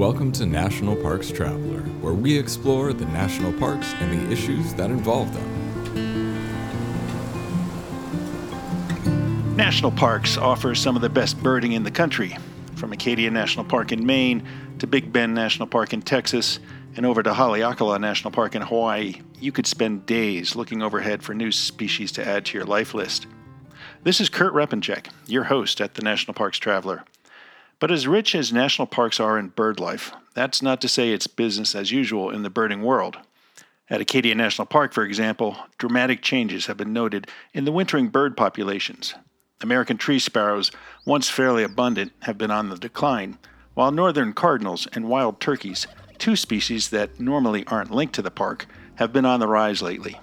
Welcome to National Parks Traveler, where we explore the national parks and the issues that involve them. National parks offer some of the best birding in the country. From Acadia National Park in Maine to Big Bend National Park in Texas and over to Haleakala National Park in Hawaii, you could spend days looking overhead for new species to add to your life list. This is Kurt Repanshek, your host at the National Parks Traveler. But as rich as national parks are in bird life, that's not to say it's business as usual in the birding world. At Acadia National Park, for example, dramatic changes have been noted in the wintering bird populations. American tree sparrows, once fairly abundant, have been on the decline, while northern cardinals and wild turkeys, two species that normally aren't linked to the park, have been on the rise lately.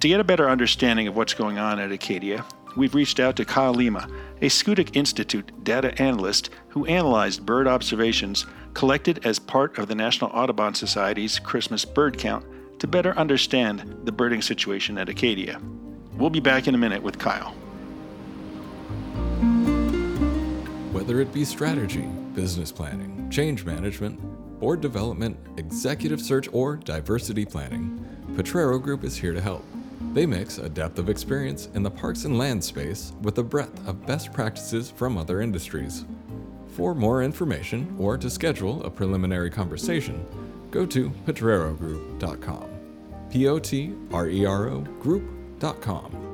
To get a better understanding of what's going on at Acadia, we've reached out to Kyle Lima, a Schoodic Institute data analyst who analyzed bird observations collected as part of the National Audubon Society's Christmas bird count to better understand the birding situation at Acadia. We'll be back in a minute with Kyle. Whether it be strategy, business planning, change management, board development, executive search, or diversity planning, Potrero Group is here to help. They mix a depth of experience in the parks and land space with a breadth of best practices from other industries. For more information or to schedule a preliminary conversation, go to potrerogroup.com. P O T R E R O group.com.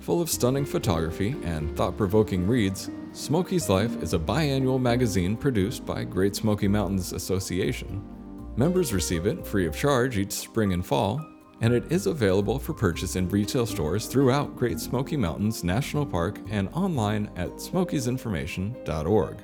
Full of stunning photography and thought provoking reads, Smokies Life is a biannual magazine produced by Great Smoky Mountains Association. Members receive it free of charge each spring and fall and it is available for purchase in retail stores throughout Great Smoky Mountains National Park and online at smokiesinformation.org.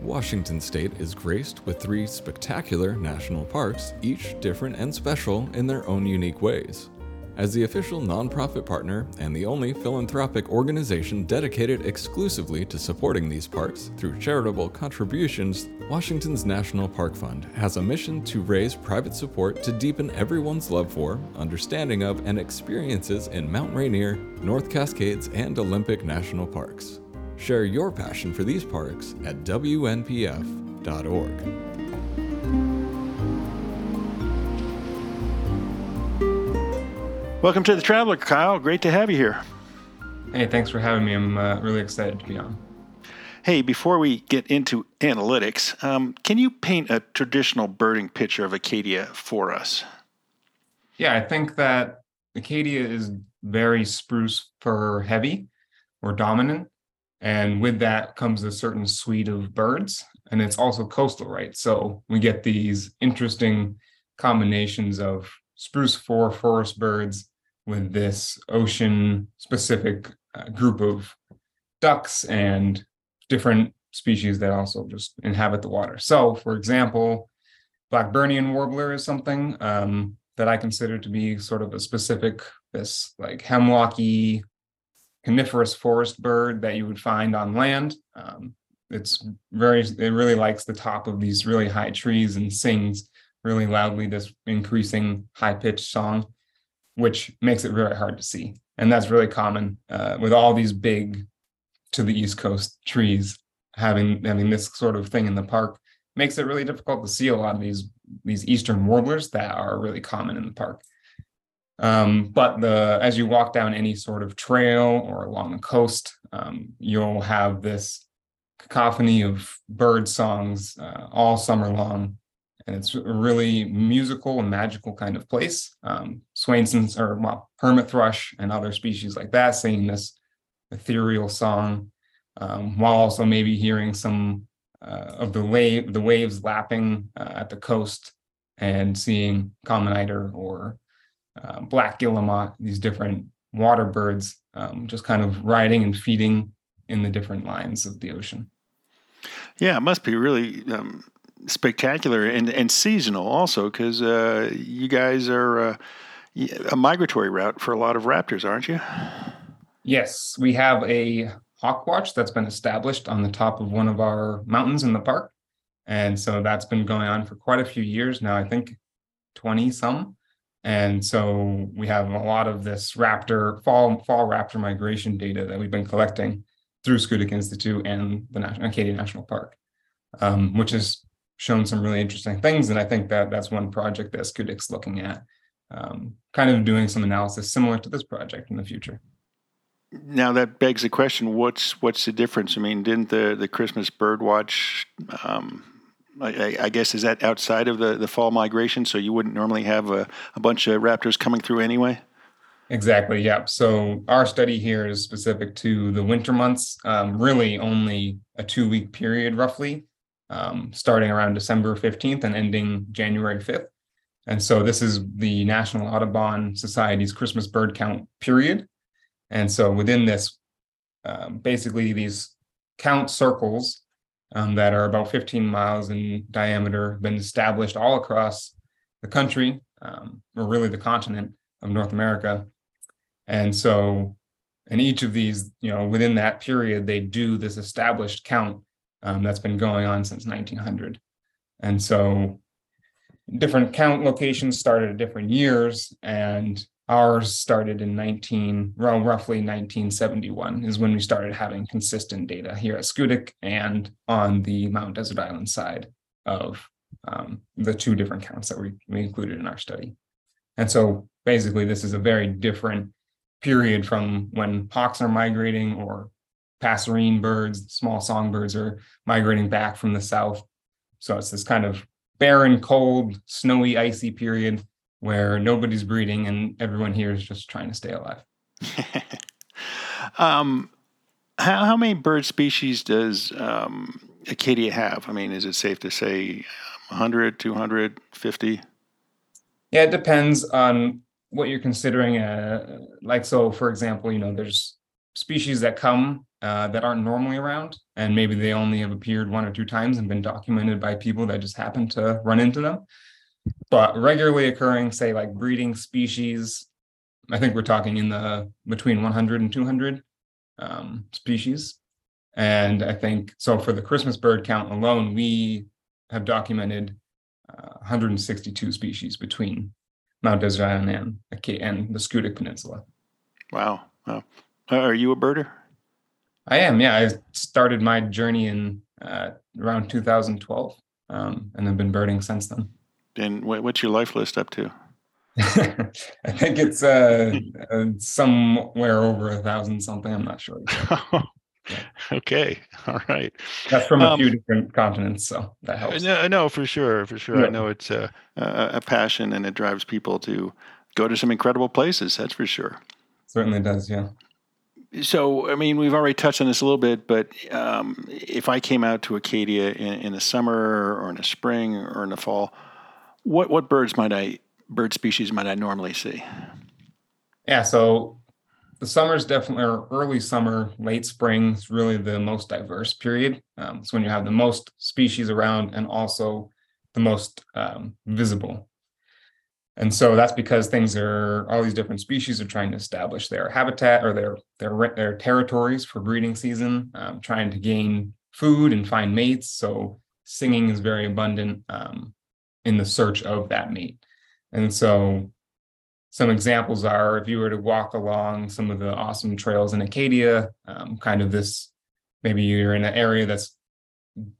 Washington State is graced with three spectacular national parks, each different and special in their own unique ways. As the official nonprofit partner and the only philanthropic organization dedicated exclusively to supporting these parks through charitable contributions, Washington's National Park Fund has a mission to raise private support to deepen everyone's love for, understanding of, and experiences in Mount Rainier, North Cascades, and Olympic National Parks. Share your passion for these parks at WNPF.org. Welcome to the Traveler, Kyle. Great to have you here. Hey, thanks for having me. I'm uh, really excited to be on. Hey, before we get into analytics, um, can you paint a traditional birding picture of Acadia for us? Yeah, I think that Acadia is very spruce fir heavy or dominant. And with that comes a certain suite of birds. And it's also coastal, right? So we get these interesting combinations of spruce fir forest birds with this ocean specific uh, group of ducks and different species that also just inhabit the water. So, for example, Blackburnian warbler is something um, that I consider to be sort of a specific, this like hemlocky coniferous forest bird that you would find on land. Um, it's very, it really likes the top of these really high trees and sings really loudly this increasing high pitched song which makes it very hard to see. And that's really common uh, with all these big to the East Coast trees having having this sort of thing in the park makes it really difficult to see a lot of these these eastern warblers that are really common in the park. Um, but the as you walk down any sort of trail or along the coast, um, you'll have this cacophony of bird songs uh, all summer long and it's a really musical and magical kind of place. Um, Swainson's or well, hermit thrush and other species like that singing this ethereal song, um, while also maybe hearing some uh, of the wave the waves lapping uh, at the coast and seeing common eider or uh, black guillemot, these different water birds, um, just kind of riding and feeding in the different lines of the ocean. Yeah, it must be really um, spectacular and, and seasonal also because uh, you guys are uh, a migratory route for a lot of raptors, aren't you? Yes, we have a hawk watch that's been established on the top of one of our mountains in the park. And so that's been going on for quite a few years now, I think 20 some. And so we have a lot of this raptor fall fall raptor migration data that we've been collecting through Schoodic Institute and the National Acadia National Park. um, which has shown some really interesting things. And I think that that's one project that Schoodic's looking at, um, kind of doing some analysis similar to this project in the future. Now that begs the question: What's what's the difference? I mean, didn't the the Christmas bird watch? Um, I, I, guess is that outside of the, the fall migration, so you wouldn't normally have a, a bunch of raptors coming through anyway. Exactly. Yeah. So our study here is specific to the winter months. Um, really, only a two week period, roughly, um, starting around December fifteenth and ending January fifth. And so this is the National Audubon Society's Christmas bird count period. And so within this, um, basically these count circles um, that are about 15 miles in diameter have been established all across the country, um, or really the continent of North America. And so in each of these, you know, within that period, they do this established count um, that's been going on since 1900. And so different count locations started at different years and ours started in 19 well, roughly 1971 is when we started having consistent data here at Schoodic and on the Mount Desert Island side of um, the two different counts that we, we included in our study. And so basically this is a very different period from when hawks are migrating or passerine birds, small songbirds are migrating back from the south. So it's this kind of barren, cold, snowy, icy period where nobody's breeding and everyone here is just trying to stay alive. um, how, how many bird species does um, Acadia have? I mean, is it safe to say 100, 200, 50? Yeah, it depends on what you're considering. Uh, like, so for example, you know, there's species that come uh, that aren't normally around, and maybe they only have appeared one or two times and been documented by people that just happen to run into them. But regularly occurring, say like breeding species, I think we're talking in the between 100 and 200 um, species. And I think so for the Christmas bird count alone, we have documented uh, 162 species between Mount Desert Island and, the Schoodic Peninsula. Wow. Wow. Are you a birder? I am. Yeah, I started my journey in uh, around 2012, um, and have been birding since then. And what's your life list up to? I think it's uh, uh, somewhere over a thousand something. I'm not sure. okay, all right. That's from a um, few different continents, so that helps. No, no, for sure, for sure. Yeah. I know it's a, a passion, and it drives people to go to some incredible places. That's for sure. Certainly does. Yeah so I mean, we've already touched on this a little bit, but um, if I came out to Acadia in, in, the summer or in the spring or in the fall, what what birds might I bird species might I normally see? Yeah, so the summer is definitely or early summer, late spring is really the most diverse period. Um, it's when you have the most species around and also the most um, visible and so that's because things are all these different species are trying to establish their habitat or their their their territories for breeding season, um, trying to gain food and find mates. So singing is very abundant um, in the search of that mate. And so some examples are if you were to walk along some of the awesome trails in Acadia, um, kind of this maybe you're in an area that's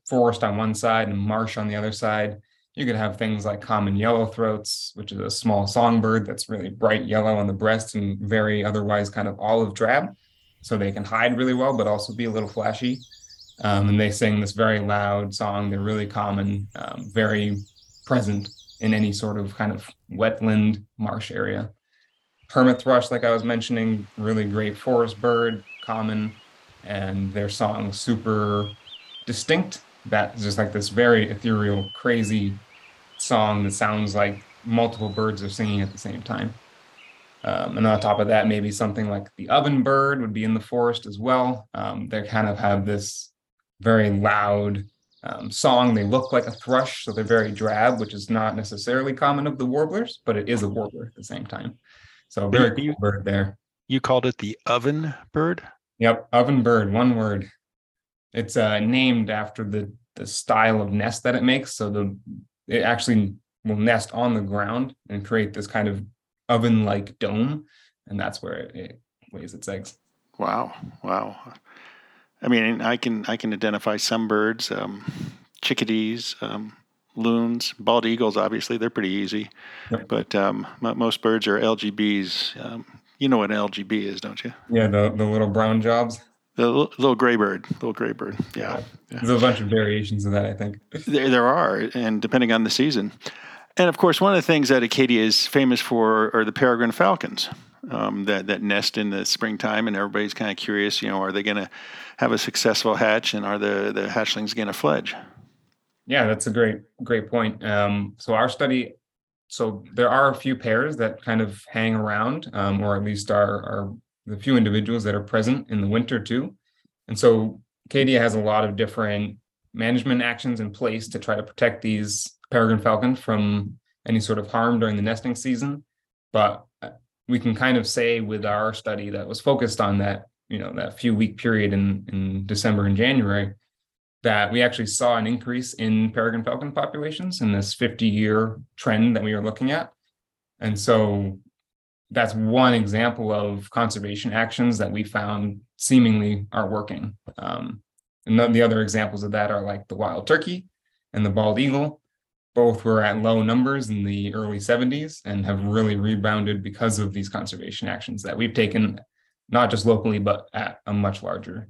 forest on one side and marsh on the other side you could have things like common yellowthroats, which is a small songbird that's really bright yellow on the breast and very otherwise kind of olive drab. So they can hide really well, but also be a little flashy. Um, and they sing this very loud song. They're really common, um, very present in any sort of kind of wetland marsh area. Hermit thrush, like I was mentioning, really great forest bird, common, and their song super distinct that's just like this very ethereal, crazy song that sounds like multiple birds are singing at the same time. Um, and on top of that, maybe something like the oven bird would be in the forest as well. Um, they kind of have this very loud um, song. They look like a thrush, so they're very drab, which is not necessarily common of the warblers, but it is a warbler at the same time. So very cool bird there. You called it the oven bird? Yep, oven bird, one word. It's uh, named after the the style of nest that it makes. So the it actually will nest on the ground and create this kind of oven-like dome, and that's where it, it lays its eggs. Wow! Wow! I mean, I can I can identify some birds. Um, chickadees, um, loons, bald eagles. Obviously, they're pretty easy, yep. but um, most birds are LGBs. Um, you know what an LGB is, don't you? Yeah, the the little brown jobs. The little gray bird, little gray bird. Yeah. yeah. There's a bunch of variations of that, I think. There, there are, and depending on the season. And of course, one of the things that Acadia is famous for are the peregrine falcons um, that that nest in the springtime, and everybody's kind of curious. You know, are they going to have a successful hatch, and are the the hatchlings going to fledge? Yeah, that's a great great point. Um, so our study, so there are a few pairs that kind of hang around, um, or at least are are the few individuals that are present in the winter too. And so Acadia has a lot of different management actions in place to try to protect these peregrine falcon from any sort of harm during the nesting season. But uh, we can kind of say with our study that was focused on that, you know, that few week period in, in December and January, that we actually saw an increase in peregrine falcon populations in this 50 year trend that we were looking at. And so that's one example of conservation actions that we found seemingly are working. Um, and the other examples of that are like the wild turkey and the bald eagle. Both were at low numbers in the early 70s and have really rebounded because of these conservation actions that we've taken, not just locally, but at a much larger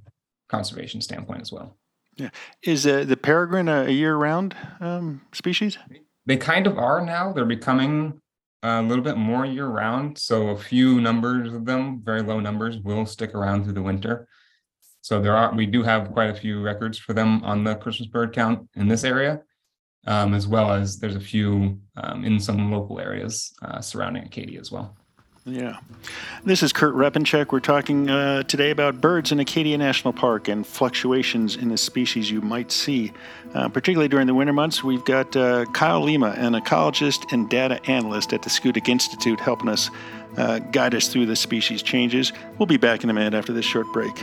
conservation standpoint as well. Yeah. Is uh, the peregrine a year round um, species? They kind of are now. They're becoming a little bit more year round. So a few numbers of them, very low numbers, will stick around through the winter. So there are we do have quite a few records for them on the Christmas bird count in this area, um, as well as there's a few um, in some local areas uh, surrounding Acadia as well. Yeah. This is Kurt Repanshek. We're talking uh, today about birds in Acadia National Park and fluctuations in the species you might see. Uh, particularly during the winter months, we've got uh, Kyle Lima, an ecologist and data analyst at the Schoodic Institute, helping us uh, guide us through the species changes. We'll be back in a minute after this short break.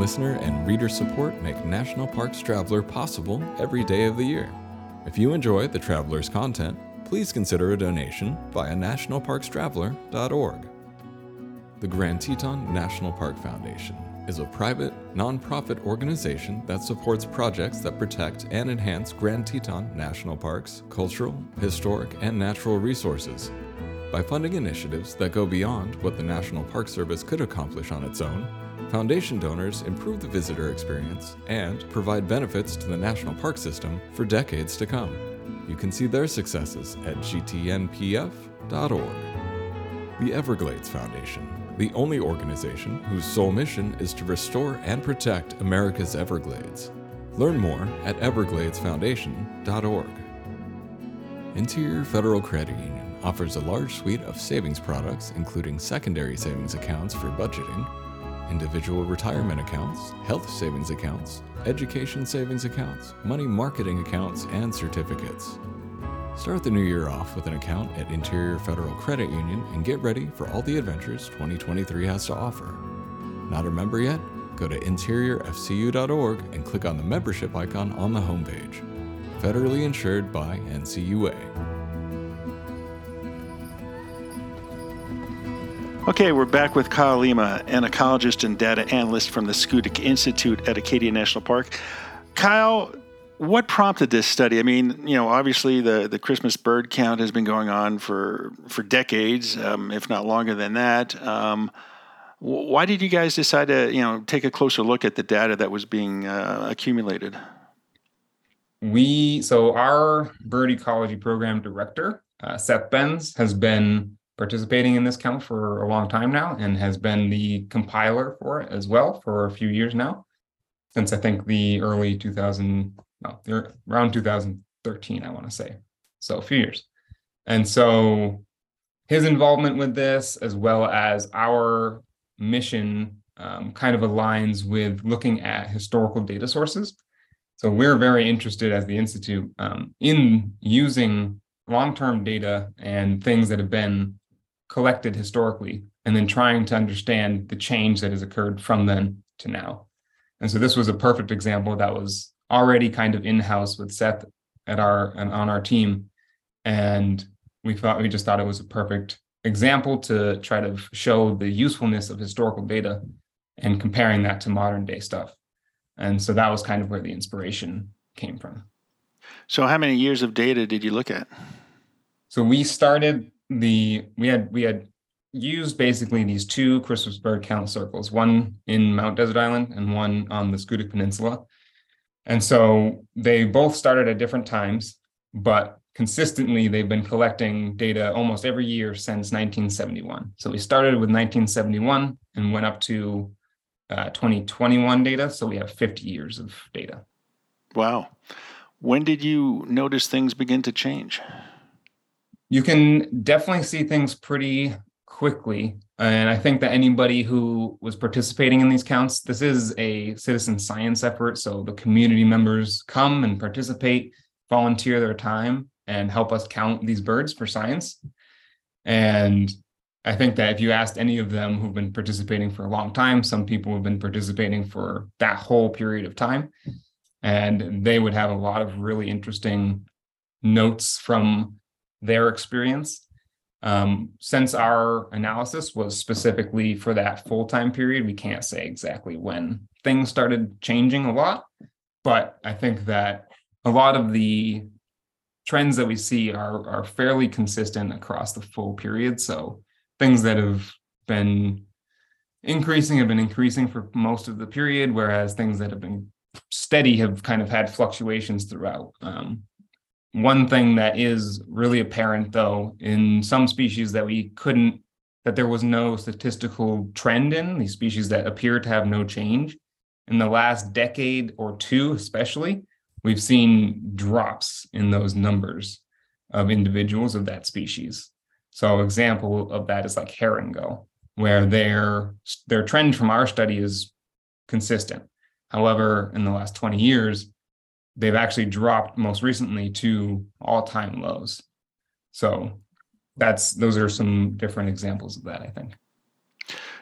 Listener and reader support make National Parks Traveler possible every day of the year. If you enjoy the Traveler's content, please consider a donation via nationalparkstraveler.org. The Grand Teton National Park Foundation is a private, nonprofit organization that supports projects that protect and enhance Grand Teton National Park's cultural, historic, and natural resources. By funding initiatives that go beyond what the National Park Service could accomplish on its own, Foundation donors improve the visitor experience and provide benefits to the national park system for decades to come. You can see their successes at gtnpf.org. The Everglades Foundation, the only organization whose sole mission is to restore and protect America's Everglades. Learn more at evergladesfoundation.org. Interior Federal Credit Union offers a large suite of savings products, including secondary savings accounts for budgeting individual retirement accounts, health savings accounts, education savings accounts, money marketing accounts, and certificates. Start the new year off with an account at Interior Federal Credit Union and get ready for all the adventures 2023 has to offer. Not a member yet? Go to interiorfcu.org and click on the membership icon on the homepage. Federally insured by NCUA. Okay, we're back with Kyle Lima, an ecologist and data analyst from the Schoodic Institute at Acadia National Park. Kyle, what prompted this study? I mean, you know, obviously the, the Christmas bird count has been going on for for decades, um, if not longer than that. Um, why did you guys decide to, you know, take a closer look at the data that was being uh, accumulated? We so our bird ecology program director, uh, Seth Benz, has been participating in this count for a long time now and has been the compiler for it as well for a few years now, since I think the early 2000, no, around 2013, I want to say. So a few years. And so his involvement with this, as well as our mission, um, kind of aligns with looking at historical data sources. So we're very interested as the Institute um, in using long-term data and things that have been collected historically and then trying to understand the change that has occurred from then to now. And so this was a perfect example that was already kind of in-house with Seth at our and on our team. And we thought we just thought it was a perfect example to try to show the usefulness of historical data and comparing that to modern day stuff. And so that was kind of where the inspiration came from. So how many years of data did you look at? So we started the we had we had used basically these two Christmas bird count circles, one in Mount Desert Island and one on the Schoodic Peninsula. And so they both started at different times, but consistently they've been collecting data almost every year since 1971. So we started with 1971 and went up to uh, 2021 data. So we have 50 years of data. Wow. When did you notice things begin to change? You can definitely see things pretty quickly. And I think that anybody who was participating in these counts, this is a citizen science effort. So the community members come and participate, volunteer their time, and help us count these birds for science. And I think that if you asked any of them who've been participating for a long time, some people have been participating for that whole period of time, and they would have a lot of really interesting notes from their experience. Um, since our analysis was specifically for that full time period, we can't say exactly when things started changing a lot, but I think that a lot of the trends that we see are, are fairly consistent across the full period. So things that have been increasing have been increasing for most of the period, whereas things that have been steady have kind of had fluctuations throughout. Um, one thing that is really apparent, though, in some species that we couldn't, that there was no statistical trend in, these species that appear to have no change, in the last decade or two, especially, we've seen drops in those numbers of individuals of that species. So example of that is like herring gull, where their their trend from our study is consistent. However, in the last 20 years, they've actually dropped most recently to all-time lows. So that's those are some different examples of that, I think.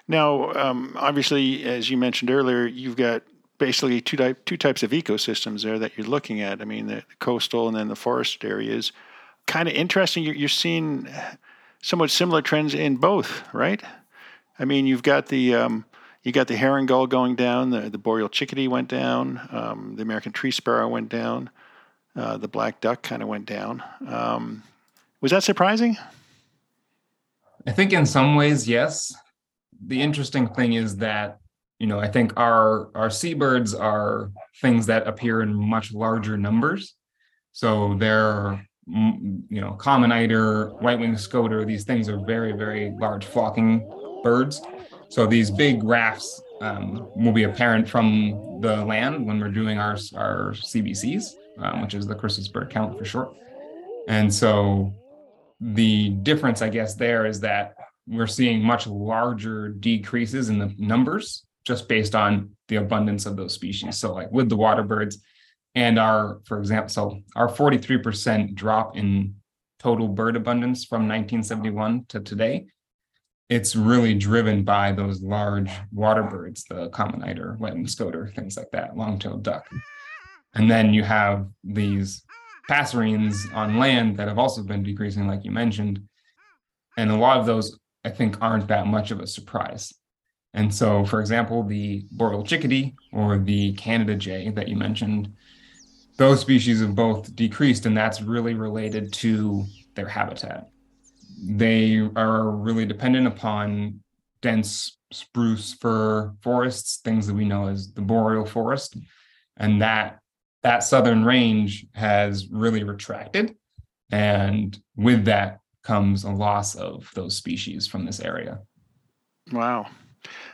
Now, um, obviously, as you mentioned earlier, you've got basically two two types of ecosystems there that you're looking at. I mean, the coastal and then the forest areas. Kind of interesting. You're, you're seeing somewhat similar trends in both, right? I mean, you've got the um, you got the herring gull going down, the, the boreal chickadee went down, um, the American tree sparrow went down, uh, the black duck kind of went down. Um, was that surprising? I think in some ways, yes. The interesting thing is that you know I think our our seabirds are things that appear in much larger numbers, so they're you know, common eider, white-winged scoter, these things are very, very large flocking birds. So these big rafts um, will be apparent from the land when we're doing our, our CBCs, um, which is the Christmas bird count for short. And so the difference, I guess, there is that we're seeing much larger decreases in the numbers just based on the abundance of those species. So like with the water birds, and our, for example, so our 43% drop in total bird abundance from 1971 to today, it's really driven by those large water birds, the common eider, white scoter, things like that, long-tailed duck. And then you have these passerines on land that have also been decreasing, like you mentioned. And a lot of those, I think, aren't that much of a surprise. And so, for example, the boreal chickadee or the Canada jay that you mentioned, those species have both decreased, and that's really related to their habitat. They are really dependent upon dense spruce fir forests, things that we know as the boreal forest, and that that southern range has really retracted, and with that comes a loss of those species from this area. Wow.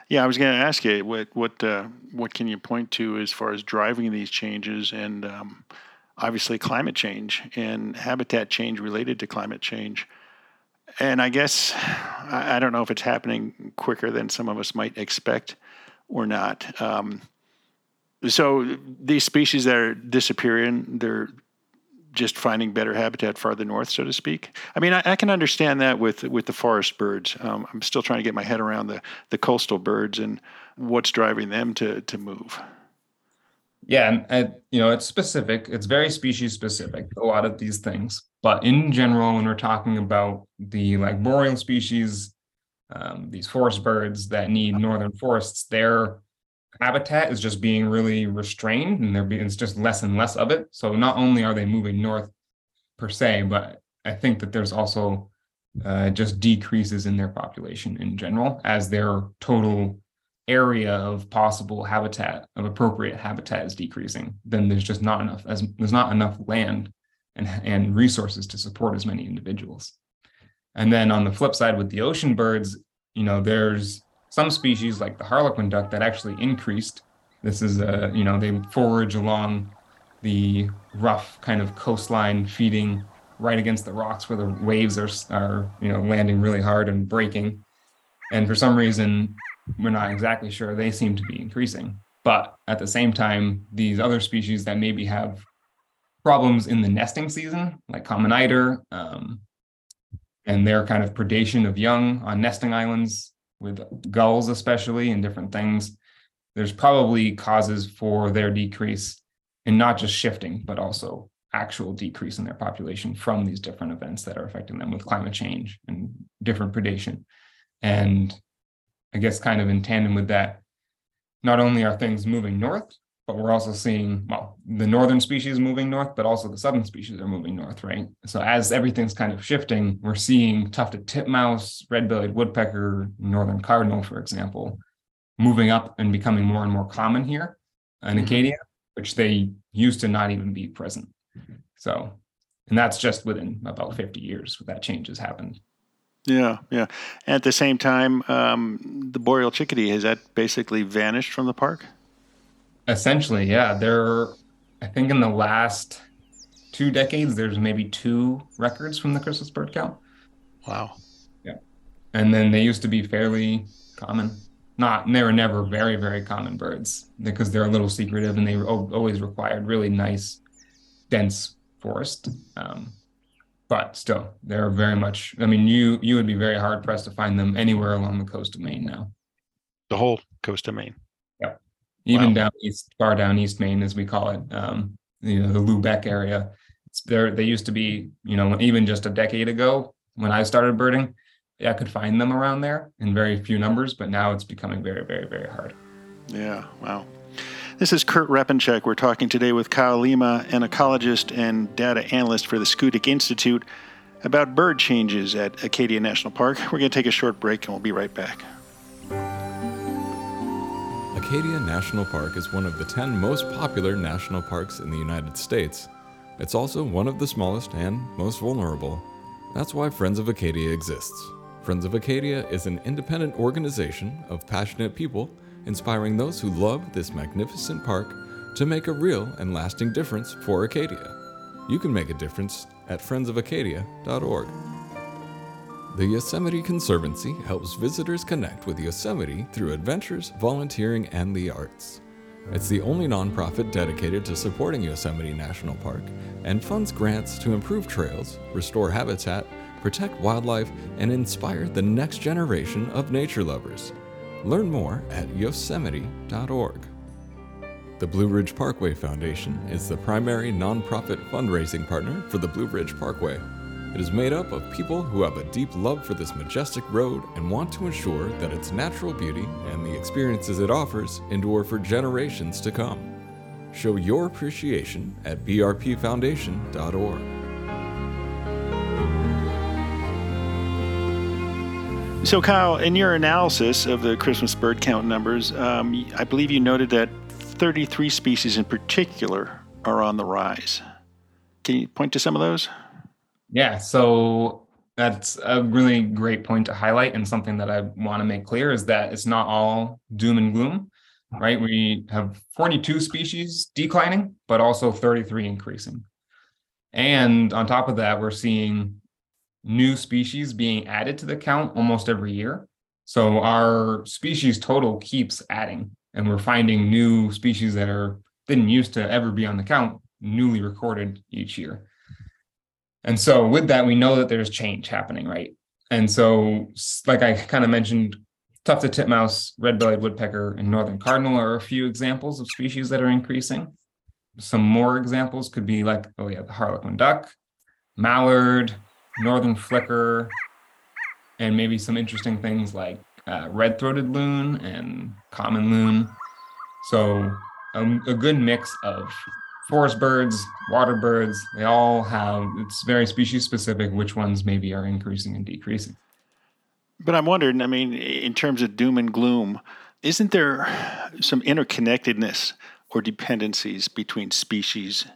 Yeah, I was going to ask you what what uh, what can you point to as far as driving these changes, and um, obviously climate change and habitat change related to climate change. And I guess I, don't know if it's happening quicker than some of us might expect or not. Um, so these species that are disappearing, they're just finding better habitat farther north, so to speak. I mean, I, I can understand that with with the forest birds. Um, I'm still trying to get my head around the the coastal birds and what's driving them to to move. Yeah, and, and you know, it's specific. It's very species specific. A lot of these things, but in general, when we're talking about the like boreal species, um, these forest birds that need northern forests, their habitat is just being really restrained and there it's just less and less of it. So not only are they moving north per se, but I think that there's also uh, just decreases in their population in general as their total area of possible habitat of appropriate habitat is decreasing then there's just not enough as there's not enough land and, and resources to support as many individuals. And then on the flip side with the ocean birds you know there's some species like the harlequin duck that actually increased. This is a you know they forage along the rough kind of coastline feeding right against the rocks where the waves are are you know landing really hard and breaking. And for some reason we're not exactly sure they seem to be increasing but at the same time these other species that maybe have problems in the nesting season like common eider um, and their kind of predation of young on nesting islands with gulls especially and different things there's probably causes for their decrease and not just shifting but also actual decrease in their population from these different events that are affecting them with climate change and different predation. And I guess kind of in tandem with that, not only are things moving north, but we're also seeing, well, the northern species moving north, but also the southern species are moving north, right? So as everything's kind of shifting, we're seeing tufted titmouse, red-bellied woodpecker, northern cardinal, for example, moving up and becoming more and more common here in mm-hmm. Acadia, which they used to not even be present. So, and that's just within about 50 years that change has happened. Yeah, yeah. At the same time, um, the boreal chickadee has that basically vanished from the park. Essentially, yeah. There, I think in the last two decades, there's maybe two records from the Christmas bird count. Wow. Yeah, and then they used to be fairly common. Not, they were never very, very common birds because they're a little secretive and they always required really nice dense forest. Um, but still, they're very much. I mean, you you would be very hard pressed to find them anywhere along the coast of Maine now. The whole coast of Maine. Yeah, even wow. down east, far down East Maine, as we call it. Um, you know, the Lubec area. It's there. They used to be. You know, even just a decade ago when I started birding, I could find them around there in very few numbers. But now it's becoming very, very, very hard. Yeah. Wow. This is Kurt Repanshek. We're talking today with Kyle Lima, an ecologist and data analyst for the Schoodic Institute, about bird changes at Acadia National Park. We're going to take a short break and we'll be right back. Acadia National Park is one of the 10 most popular national parks in the United States. It's also one of the smallest and most vulnerable. That's why Friends of Acadia exists. Friends of Acadia is an independent organization of passionate people inspiring those who love this magnificent park to make a real and lasting difference for Acadia. You can make a difference at friendsofacadia.org. The Yosemite Conservancy helps visitors connect with Yosemite through adventures, volunteering, and the arts. It's the only nonprofit dedicated to supporting Yosemite National Park and funds grants to improve trails, restore habitat, protect wildlife, and inspire the next generation of nature lovers. Learn more at yosemite.org. The Blue Ridge Parkway Foundation is the primary nonprofit fundraising partner for the Blue Ridge Parkway. It is made up of people who have a deep love for this majestic road and want to ensure that its natural beauty and the experiences it offers endure for generations to come. Show your appreciation at brpfoundation.org. So, Kyle, in your analysis of the Christmas bird count numbers, um, I believe you noted that 33 species in particular are on the rise. Can you point to some of those? Yeah, so that's a really great point to highlight, and something that I want to make clear is that it's not all doom and gloom, right? We have 42 species declining, but also 33 increasing. And on top of that, we're seeing new species being added to the count almost every year. So our species total keeps adding, and we're finding new species that are didn't used to ever be on the count, newly recorded each year. And so with that, we know that there's change happening, right? And so, like I kind of mentioned, tufted titmouse, red-bellied woodpecker, and northern cardinal are a few examples of species that are increasing. Some more examples could be like, oh yeah, the harlequin duck, mallard, northern flicker, and maybe some interesting things like uh, red-throated loon and common loon. So um, a good mix of forest birds, water birds, they all have, it's very species specific which ones maybe are increasing and decreasing. But I'm wondering, I mean, in terms of doom and gloom, isn't there some interconnectedness or dependencies between species?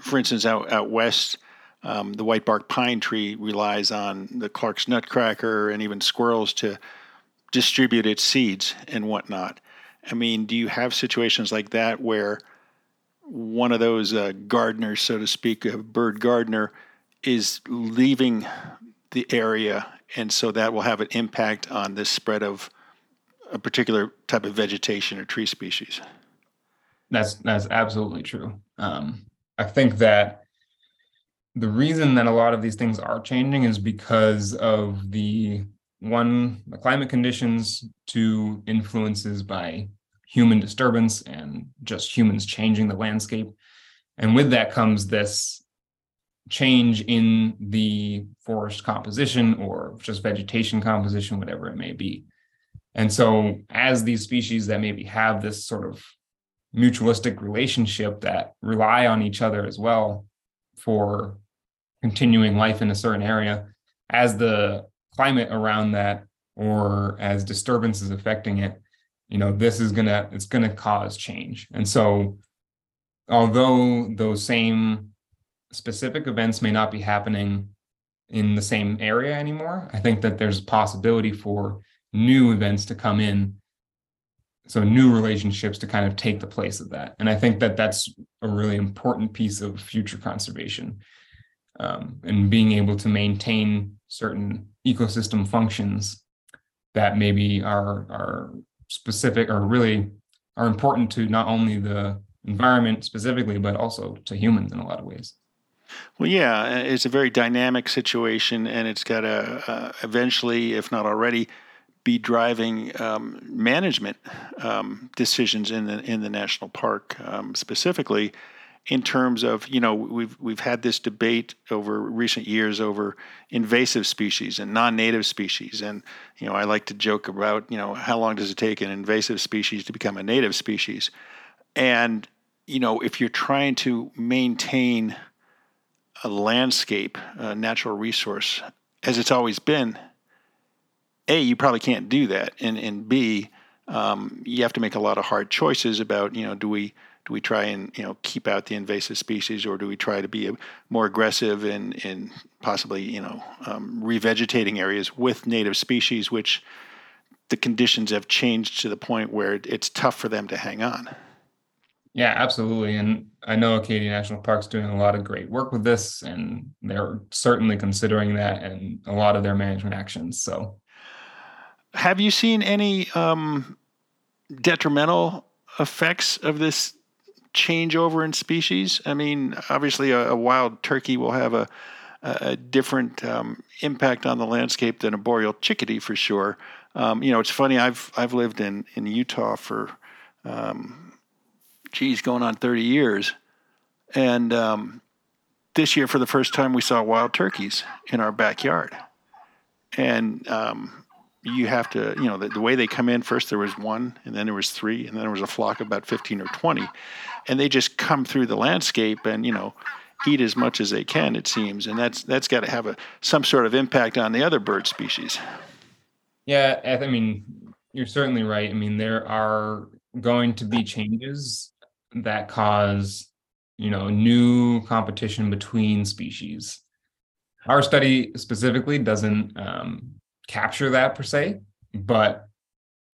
For instance, out, out west, um, the white bark pine tree relies on the Clark's nutcracker and even squirrels to distribute its seeds and whatnot. I mean, do you have situations like that where one of those uh, gardeners, so to speak, a bird gardener, is leaving the area, and so that will have an impact on the spread of a particular type of vegetation or tree species. That's that's absolutely true. Um, I think that the reason that a lot of these things are changing is because of the one the climate conditions, two influences by human disturbance and just humans changing the landscape. And with that comes this change in the forest composition or just vegetation composition, whatever it may be. And so, as these species that maybe have this sort of mutualistic relationship that rely on each other as well for continuing life in a certain area, as the climate around that or as disturbances affecting it you know this is gonna it's gonna cause change. And so although those same specific events may not be happening in the same area anymore i think that there's a possibility for new events to come in so new relationships to kind of take the place of that. And i think that that's a really important piece of future conservation um, and being able to maintain certain ecosystem functions that maybe are are specific or really are important to not only the environment specifically, but also to humans in a lot of ways. Well, yeah, it's a very dynamic situation, and it's got to uh, eventually, if not already, be driving um, management um, decisions in the in the national park um, specifically in terms of you know we've we've had this debate over recent years over invasive species and non-native species. And you know I like to joke about you know how long does it take an invasive species to become a native species? And you know if you're trying to maintain a landscape a natural resource as it's always been a you probably can't do that. And and b um, you have to make a lot of hard choices about you know do we do we try and you know keep out the invasive species, or do we try to be more aggressive in in possibly you know um, revegetating areas with native species, which the conditions have changed to the point where it's tough for them to hang on. Yeah, absolutely. And I know Acadia National Park's doing a lot of great work with this, and they're certainly considering that in a lot of their management actions. So, have you seen any um, detrimental effects of this changeover in species. I mean, obviously, a, a wild turkey will have a, a different um, impact on the landscape than a boreal chickadee for sure. Um, you know, it's funny. I've I've lived in in Utah for, um, geez, going on thirty years, and um, this year for the first time we saw wild turkeys in our backyard, and um, you have to, you know, the, the, way they come in first, there was one, and then there was three, and then there was a flock of about 15 or 20. And they just come through the landscape and, you know, eat as much as they can, it seems. And that's that's got to have a some sort of impact on the other bird species. Yeah, I mean, you're certainly right. I mean, there are going to be changes that cause, you know, new competition between species. Our study specifically doesn't um, capture that per se, but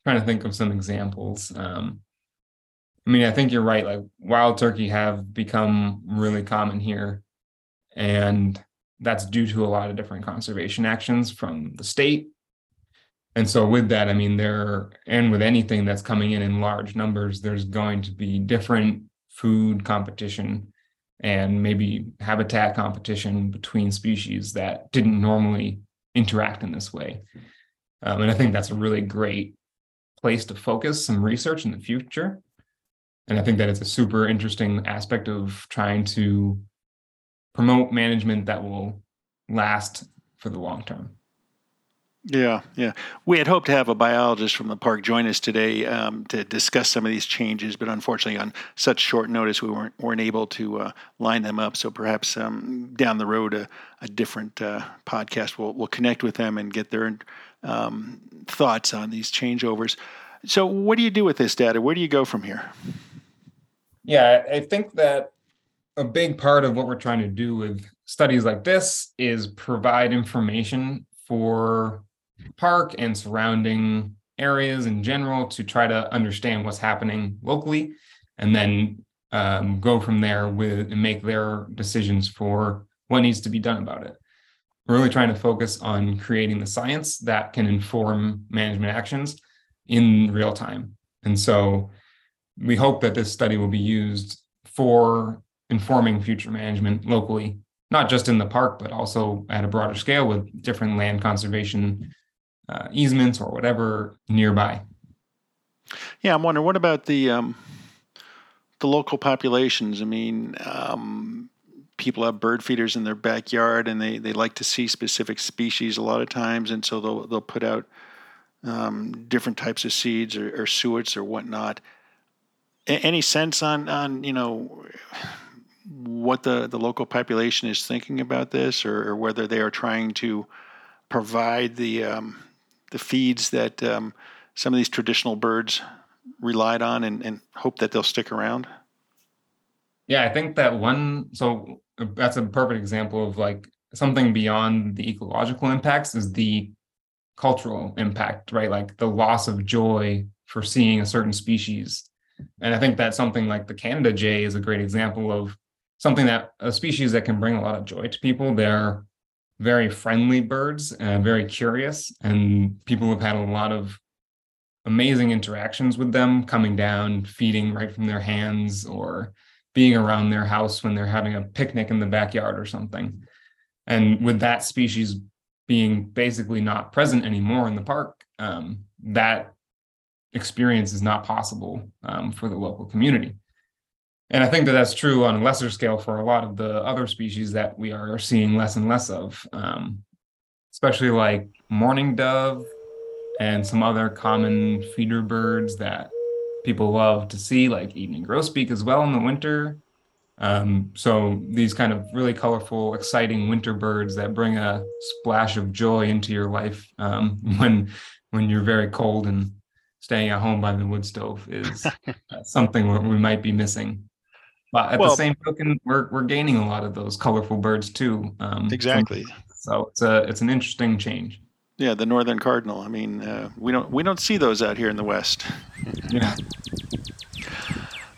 trying to think of some examples. Um, I mean, I think you're right. Like wild turkey have become really common here, and that's due to a lot of different conservation actions from the state. And so, with that, I mean, there and with anything that's coming in in large numbers, there's going to be different food competition and maybe habitat competition between species that didn't normally interact in this way. Um, and I think that's a really great place to focus some research in the future. And I think that it's a super interesting aspect of trying to promote management that will last for the long term. Yeah, yeah. We had hoped to have a biologist from the park join us today um, to discuss some of these changes, but unfortunately, on such short notice, we weren't weren't able to uh, line them up. So perhaps um, down the road, a, a different uh, podcast will will connect with them and get their um, thoughts on these changeovers. So, what do you do with this data? Where do you go from here? Yeah, I think that a big part of what we're trying to do with studies like this is provide information for park and surrounding areas in general to try to understand what's happening locally and then um, go from there with and make their decisions for what needs to be done about it. We're really trying to focus on creating the science that can inform management actions in real time. And so we hope that this study will be used for informing future management locally, not just in the park, but also at a broader scale with different land conservation uh, easements or whatever nearby. Yeah, I'm wondering what about the um, the local populations? I mean, um, people have bird feeders in their backyard, and they, they like to see specific species a lot of times, and so they'll they'll put out um, different types of seeds or, or suets or whatnot. A- any sense on on you know what the, the local population is thinking about this, or, or whether they are trying to provide the um, the feeds that um, some of these traditional birds relied on, and, and hope that they'll stick around? Yeah, I think that one. So that's a perfect example of like something beyond the ecological impacts is the cultural impact, right? Like the loss of joy for seeing a certain species. And I think that something like the Canada jay is a great example of something that a species that can bring a lot of joy to people. They're very friendly birds, uh, very curious, and people have had a lot of amazing interactions with them, coming down, feeding right from their hands, or being around their house when they're having a picnic in the backyard or something. And with that species being basically not present anymore in the park, um, that experience is not possible um, for the local community. And I think that that's true on a lesser scale for a lot of the other species that we are seeing less and less of, um, especially like mourning dove and some other common feeder birds that people love to see, like evening grosbeak as well in the winter. Um, so these kind of really colorful, exciting winter birds that bring a splash of joy into your life um, when when you're very cold and staying at home by the wood stove is something we might be missing. But at well, the same token, we're we're gaining a lot of those colorful birds too. Um, exactly. From, so it's a it's an interesting change. Yeah, the northern cardinal. I mean, uh, we don't we don't see those out here in the west. yeah.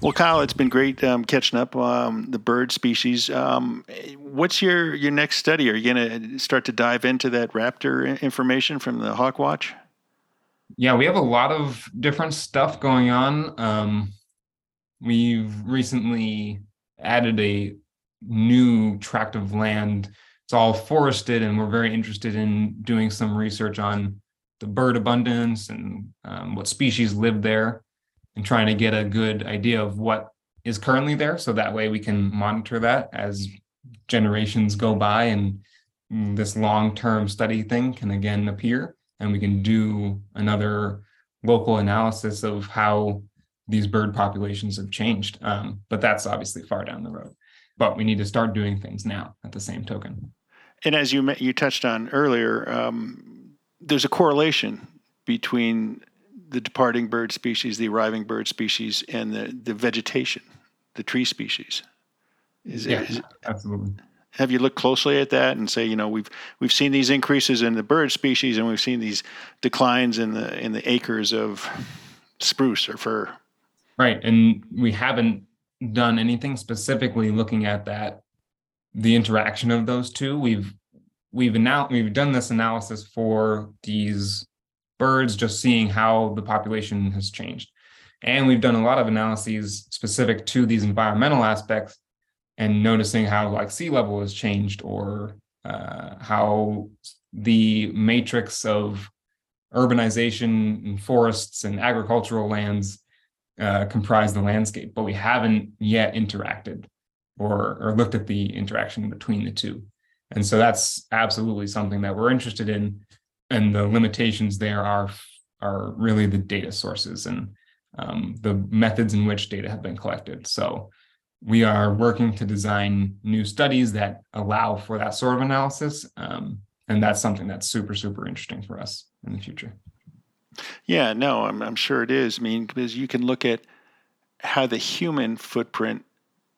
Well, Kyle, it's been great um, catching up um, the bird species. Um, what's your your next study? Are you going to start to dive into that raptor information from the Hawk Watch? Yeah, we have a lot of different stuff going on. Um, we've recently added a new tract of land. It's all forested, and we're very interested in doing some research on the bird abundance and um, what species live there and trying to get a good idea of what is currently there so that way we can monitor that as generations go by and this long-term study thing can again appear and we can do another local analysis of how these bird populations have changed um, but that's obviously far down the road but we need to start doing things now at the same token and as you you touched on earlier um, there's a correlation between the departing bird species, the arriving bird species, and the, the vegetation, the tree species. Is yeah, is, absolutely. Have you looked closely at that and say, you know, we've we've seen these increases in the bird species, and we've seen these declines in the in the acres of spruce or fir. Right, and we haven't done anything specifically looking at that, the interaction of those two. We've we've now we've done this analysis for these birds, just seeing how the population has changed. And we've done a lot of analyses specific to these environmental aspects and noticing how like sea level has changed or uh, how the matrix of urbanization and forests and agricultural lands uh, comprise the landscape, but we haven't yet interacted or, or looked at the interaction between the two. And so that's absolutely something that we're interested in and the limitations there are are really the data sources and um, the methods in which data have been collected. So we are working to design new studies that allow for that sort of analysis. Um, and that's something that's super, super interesting for us in the future. Yeah, no, I'm, I'm sure it is. I mean, because you can look at how the human footprint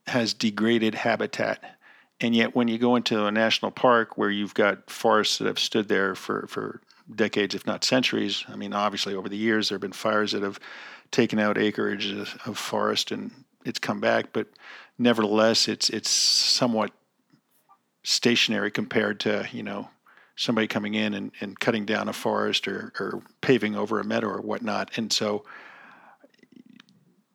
has degraded habitat. And yet, when you go into a national park where you've got forests that have stood there for, for decades, if not centuries, I mean, obviously, over the years, there have been fires that have taken out acreage of forest and it's come back, but nevertheless, it's it's somewhat stationary compared to you know somebody coming in and, and cutting down a forest or, or paving over a meadow or whatnot. And so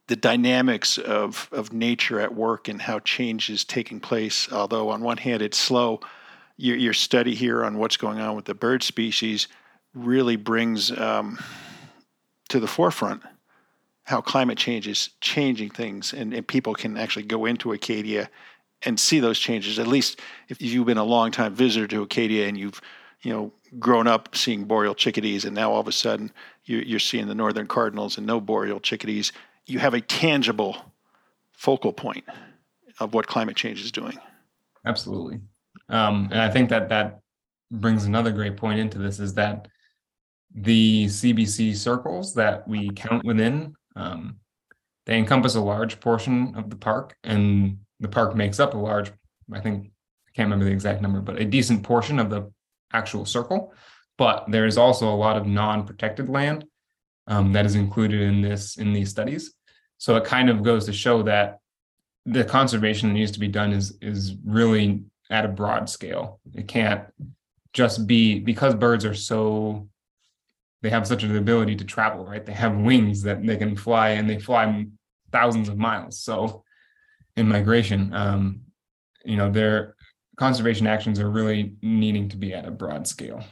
the dynamics of, of nature at work and how change is taking place, although on one hand it's slow, your, your study here on what's going on with the bird species really brings um, to the forefront how climate change is changing things and, and people can actually go into Acadia and see those changes. At least if you've been a long time visitor to Acadia and you've, you know, grown up seeing boreal chickadees and now all of a sudden you're, you're seeing the northern cardinals and no boreal chickadees, you have a tangible focal point of what climate change is doing. Absolutely. Um, and I think that that brings another great point into this is that the CBC circles that we count within um, they encompass a large portion of the park, and the park makes up a large, I think, I can't remember the exact number, but a decent portion of the actual circle. But there is also a lot of non-protected land um, that is included in this in these studies. So it kind of goes to show that the conservation that needs to be done is is really at a broad scale. It can't just be because birds are so they have such an ability to travel, right? They have wings that they can fly and they fly thousands of miles. So in migration, um, you know, their conservation actions are really needing to be at a broad scale.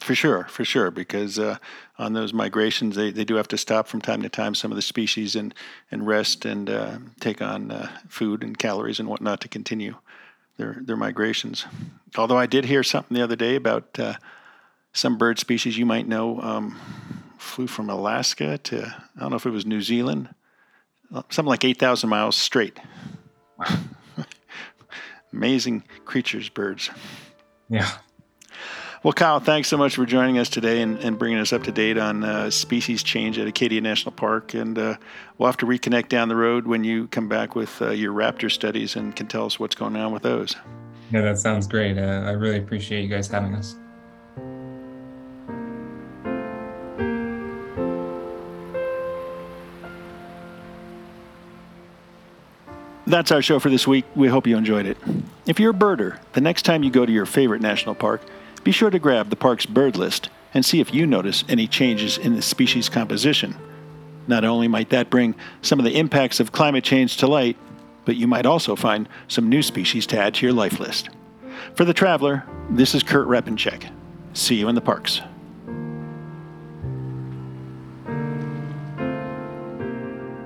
For sure, for sure, because uh, on those migrations, they, they do have to stop from time to time some of the species and, and rest and uh, take on uh, food and calories and whatnot to continue their, their migrations. Although I did hear something the other day about uh, some bird species you might know um, flew from Alaska to, I don't know if it was New Zealand, something like 8,000 miles straight. Amazing creatures, birds. Yeah. Well, Kyle, thanks so much for joining us today and, and bringing us up to date on uh, species change at Acadia National Park. And uh, we'll have to reconnect down the road when you come back with uh, your raptor studies and can tell us what's going on with those. Yeah, that sounds great. Uh, I really appreciate you guys having us. That's our show for this week. We hope you enjoyed it. If you're a birder, the next time you go to your favorite national park, be sure to grab the park's bird list and see if you notice any changes in the species composition. Not only might that bring some of the impacts of climate change to light, but you might also find some new species to add to your life list. For The Traveler, this is Kurt Repanshek. See you in the parks.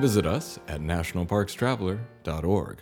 Visit us at nationalparkstraveler.org.